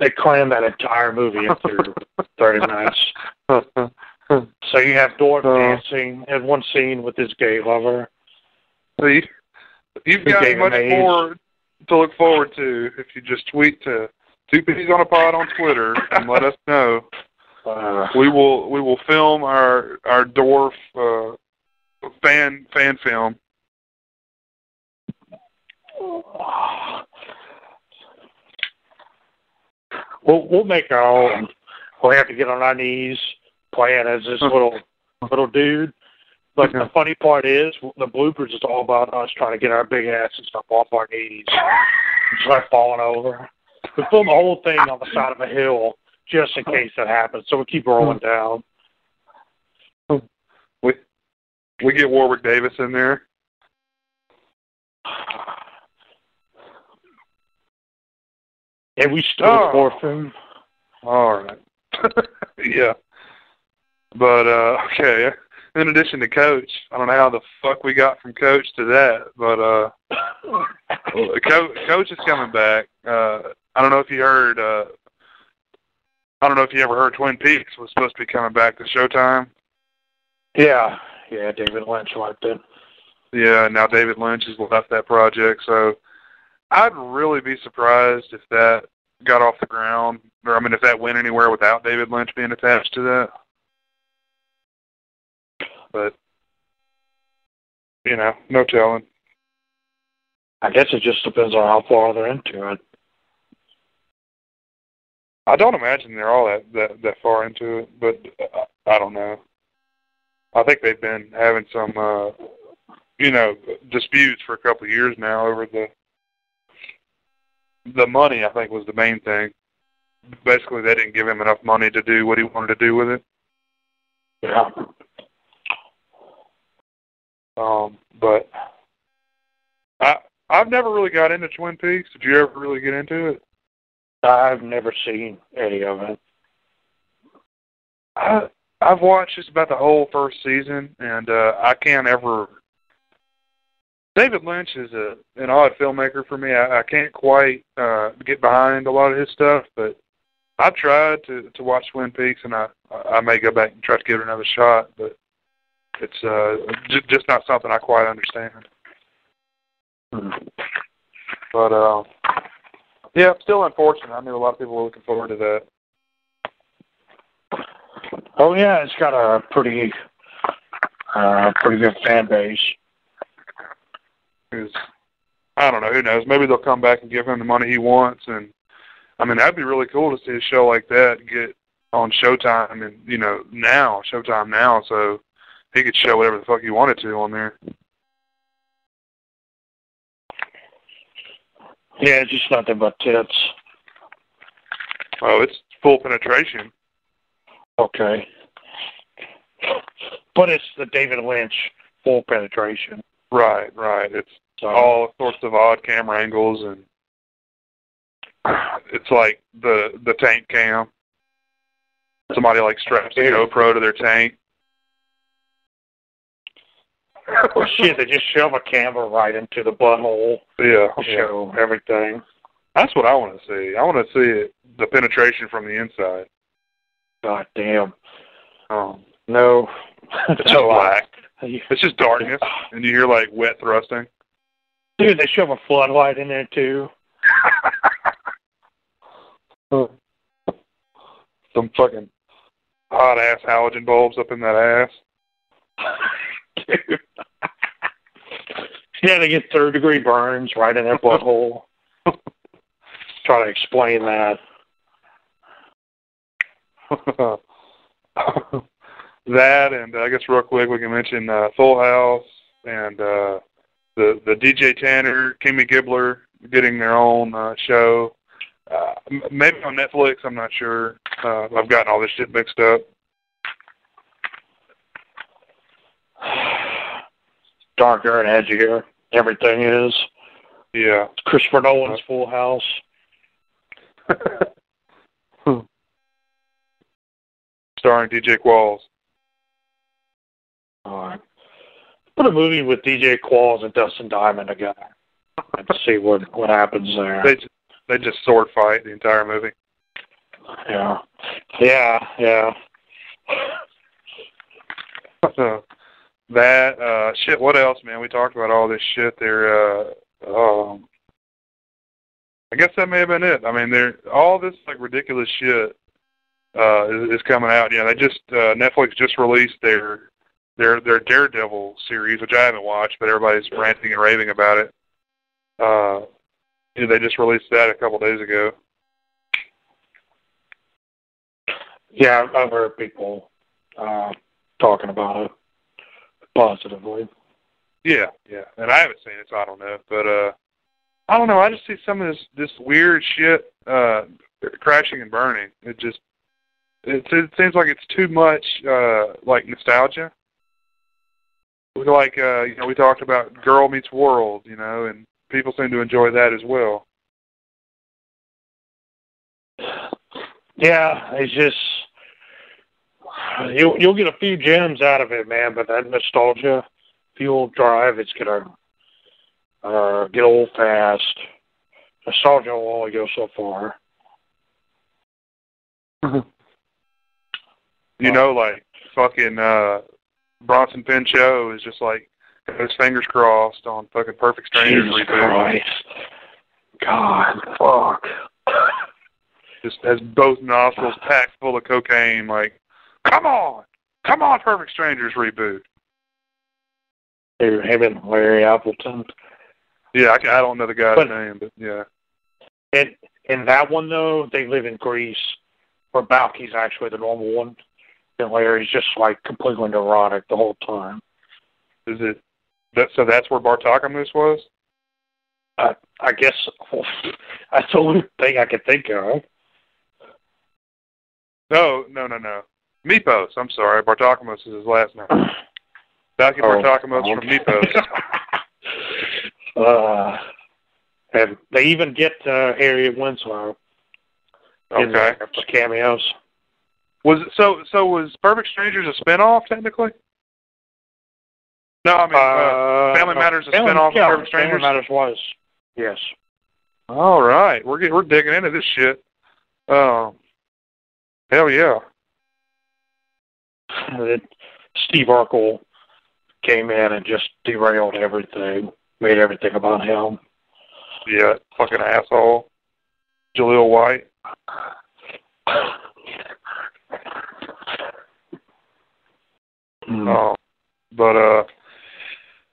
They cram that entire movie into thirty minutes. (laughs) So you have Dorf Uh. dancing in one scene with his gay lover. See, you've got much more to look forward to if you just tweet to two peas on a pod on Twitter and let us know. Uh, We will we will film our our Dorf uh, fan fan film. we'll we'll make our own. We'll have to get on our knees playing as this (laughs) little little dude. But the funny part is, the bloopers is all about us trying to get our big asses up off our knees, and start falling over. We film the whole thing on the side of a hill just in case that happens. So we keep rolling down. We we get Warwick Davis in there. And we still Oh. him. All right. (laughs) yeah. But uh okay, in addition to Coach, I don't know how the fuck we got from Coach to that, but uh (coughs) Coach, Coach is coming back. Uh I don't know if you heard uh I don't know if you ever heard Twin Peaks was supposed to be coming back to Showtime. Yeah, yeah, David Lynch liked it. Yeah, now David Lynch has left that project, so I'd really be surprised if that got off the ground, or I mean, if that went anywhere without David Lynch being attached to that. But you know, no telling. I guess it just depends on how far they're into it. I don't imagine they're all that that, that far into it, but I, I don't know. I think they've been having some, uh, you know, disputes for a couple of years now over the the money. I think was the main thing. Basically, they didn't give him enough money to do what he wanted to do with it. Yeah. Um, but I I've never really got into Twin Peaks. Did you ever really get into it? I've never seen any of it. I I've watched just about the whole first season, and uh, I can't ever. David Lynch is a an odd filmmaker for me. I, I can't quite uh, get behind a lot of his stuff, but I've tried to to watch Twin Peaks, and I I may go back and try to give it another shot, but it's uh j- just not something I quite understand. But uh, yeah, still unfortunate. I knew a lot of people were looking forward to that. Oh yeah, it's got a pretty, uh, pretty good fan base. Because I don't know, who knows? Maybe they'll come back and give him the money he wants, and I mean that'd be really cool to see a show like that get on Showtime, and you know now Showtime now, so he could show whatever the fuck he wanted to on there. Yeah, it's just nothing but tits. Oh, it's full penetration. Okay. But it's the David Lynch full penetration. Right, right. It's So all sorts of odd camera angles, and (sighs) it's like the the tank cam. Somebody like straps a GoPro to their tank. Well, (laughs) shit, they just shove a camera right into the butthole Yeah, to yeah. show everything. That's what I want to see. I want to see it, the penetration from the inside. God damn. Um, No. it's just (laughs) black. It's just darkness, and you hear like wet thrusting. Dude, they shove a floodlight in there too. (laughs) Some fucking hot ass halogen bulbs up in that ass. Dude. Yeah, they get third degree burns right in their (laughs) butthole. Try to explain that. (laughs) that and uh, I guess real quick we can mention uh, Full House and uh, the the DJ Tanner, Kimmy Gibbler getting their own uh, show. Uh, maybe on Netflix. I'm not sure. Uh, I've gotten all this shit mixed up. (sighs) Darker and edgier. Everything is. Yeah. Christopher Nolan's Full House. (laughs) Hmm. Starring DJ Qualls. All right. Put a movie with DJ Qualls and Dustin Diamond together and see what what happens there. They just, they just sword fight the entire movie. Yeah. Yeah, yeah. (laughs) that uh shit what else man? We talked about all this shit there uh um i guess that may have been it. I mean there all this like ridiculous shit uh is, is coming out. Yeah they just uh netflix just released their their their daredevil series which i haven't watched but everybody's ranting and raving about it. Uh they just released that a couple days ago. Yeah, I've heard people uh talking about it positively. Yeah, yeah. And I haven't seen it, so I don't know. But uh I don't know. I just see some of this this weird shit uh crashing and burning. It just it, it seems like it's too much uh like nostalgia. Like uh you know we talked about Girl Meets World, you know, and people seem to enjoy that as well. Yeah, it's just you'll you'll get a few gems out of it, man. But that nostalgia fuel drive, it's gonna uh, get old fast. Nostalgia will only go so far. You know, like fucking uh Bronson Pinchot is just like got his fingers crossed on fucking Perfect Strangers Jesus reboot. Christ. God, fuck. Just has both nostrils packed full of cocaine. Like, come on, come on, Perfect Strangers reboot. Him and Larry Appleton. Yeah, I, I don't know the guy's But- name, but yeah. And in that one though, they live in Greece, where Balki's actually the normal one, and Larry's just like completely neurotic the whole time. Is it that? So that's where Bartokomous was. I I guess (laughs) that's the only thing I can think of. No, no, no, no. Mypos. I'm sorry, Bartokomous is his last name. (sighs) Balki Oh, Bartokomous from okay. Mypos. (laughs) uh, and they even get uh, Harriet Winslow in Okay. cameos. Was it so? So was Perfect Strangers a spinoff technically? No, I mean uh, Family Matters a Family- spinoff of yeah, Perfect Family Strangers? Matters was yes. All right, we're get, we're digging into this shit. Um, hell yeah. That Steve Urkel came in and just derailed everything, made everything about him. Yeah, fucking asshole. Jaleel White. Hmm. Um, but uh,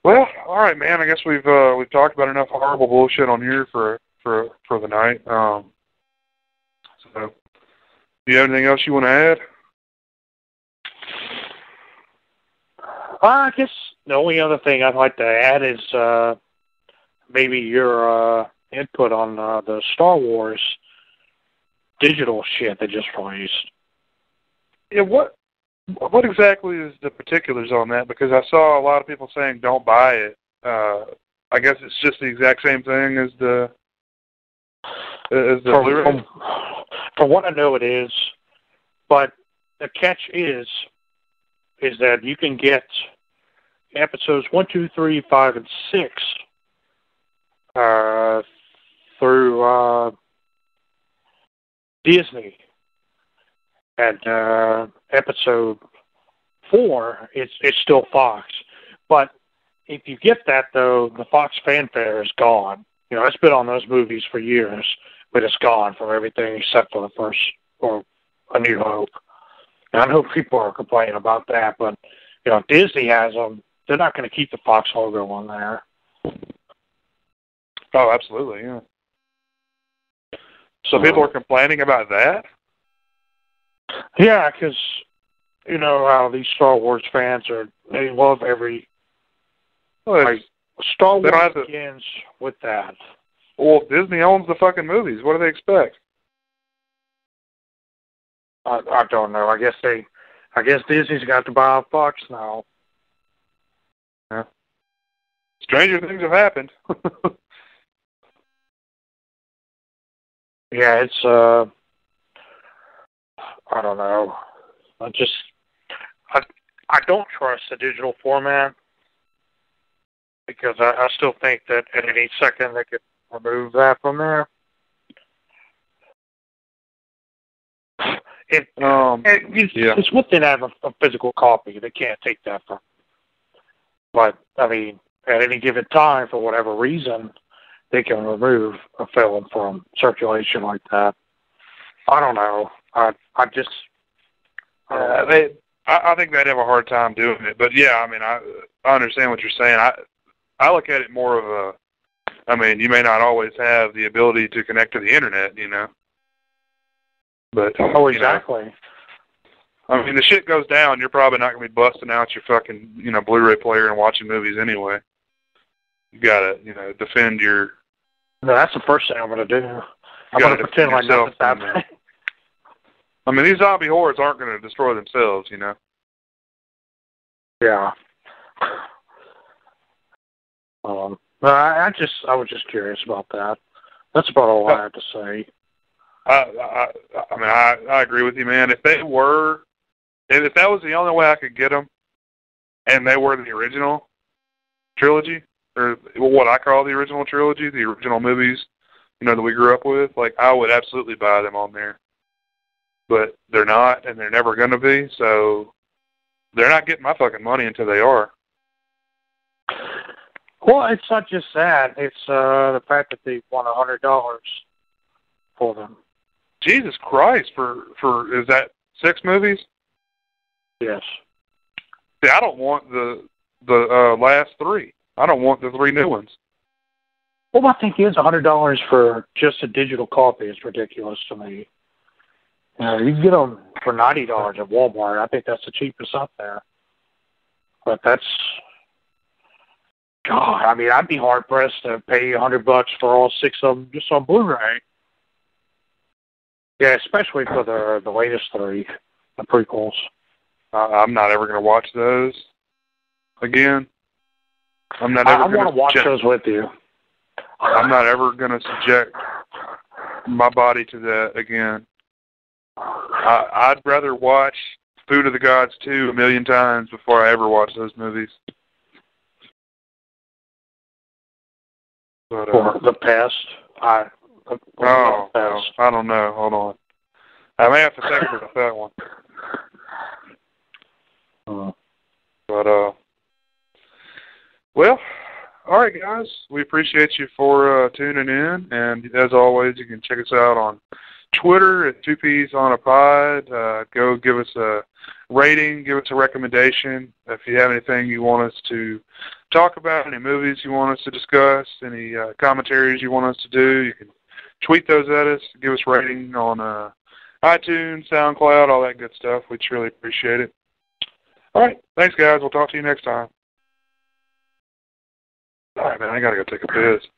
well, all right, man. I guess we've uh we've talked about enough horrible bullshit on here for for for the night. Um, so, do you have anything else you want to add? I guess the only other thing I'd like to add is uh, maybe your uh, input on uh, the Star Wars digital shit they just released. Yeah, what what exactly is the particulars on that? Because I saw a lot of people saying don't buy it. Uh, I guess it's just the exact same thing as the as the From, from, from what I know, it is, but the catch is is that you can get episodes one, two, three, five, and six uh, through uh, Disney, and uh, episode four it's it's still Fox, but if you get that though, the Fox fanfare is gone. You know, it's been on those movies for years, but it's gone from everything except for the first or A New Hope. And I know people are complaining about that, but you know, Disney has them. They're not going to keep the Fox logo on there. Oh, absolutely, yeah. So people are complaining about that. Yeah, because you know how these Star Wars fans are. They love every Well, like Star Wars have to- begins with that. well, Disney owns the fucking movies. What do they expect? I, I don't know. I guess they. I guess Disney's got to buy Fox now. Stranger things have happened. (laughs) Yeah, it's uh I don't know. I just I I don't trust the digital format because I, I still think that at any second they could remove that from there. It, um, it it's, Yeah. it's to have a, a physical copy. They can't take that from. But I mean, at any given time, for whatever reason, they can remove a film from circulation like that. I don't know. I I just I don't uh, know. they, I, I think they'd have a hard time doing it. But yeah, I mean, I I understand what you're saying. I I look at it more of a. I mean, you may not always have the ability to connect to the internet, you know. But oh you know, exactly. I mean, the shit goes down. You're probably not gonna be busting out your fucking, you know, Blu-ray player and watching movies anyway. You gotta, you know, defend your. No, that's the first thing I'm gonna do. I'm gonna pretend like nothing's happening. I mean, these zombie hordes aren't gonna destroy themselves, you know. Yeah. Um, I, I just I was just curious about that. That's about all I have to say. I, I, mean, I, I agree with you, man. If they were And if that was the only way I could get them, and they were the original trilogy, or what I call the original trilogy, the original movies, you know, that we grew up with, like I would absolutely buy them on there. But they're not, and they're never going to be. So they're not getting my fucking money until they are. Well, it's not just that; it's uh the fact that they want a hundred dollars for them. Jesus Christ! For for is that six movies? Yes. See, I don't want the the uh, last three. I don't want the three new ones. Well, my thing is a hundred dollars for just a digital copy is ridiculous to me. You, know, you can get them for ninety dollars at Walmart. I think that's the cheapest up there. But that's God. I mean, I'd be hard pressed to pay a hundred bucks for all six of them just on Blu-ray. Yeah, especially for the the latest three, the prequels. Uh, I'm not ever going to watch those again. I'm not I, ever I want to watch those with you. I'm not ever going to subject my body to that again. I, I'd rather watch Food of the Gods 2 a million times before I ever watch those movies. But, uh, For the past, I. the- the oh, no, I don't know. Hold on. I may have to think about that one. Uh, But uh, well, all right, guys. We appreciate you for uh, tuning in, and as always, you can check us out on Twitter at Two Peas on a Pod. Uh, go give us a rating, give us a recommendation. If you have anything you want us to talk about, any movies you want us to discuss, any uh, commentaries you want us to do, you can tweet those at us, give us rating on uh, iTunes, SoundCloud, all that good stuff. We truly appreciate it. All right, thanks guys. We'll talk to you next time. All right, man, I gotta go take a piss.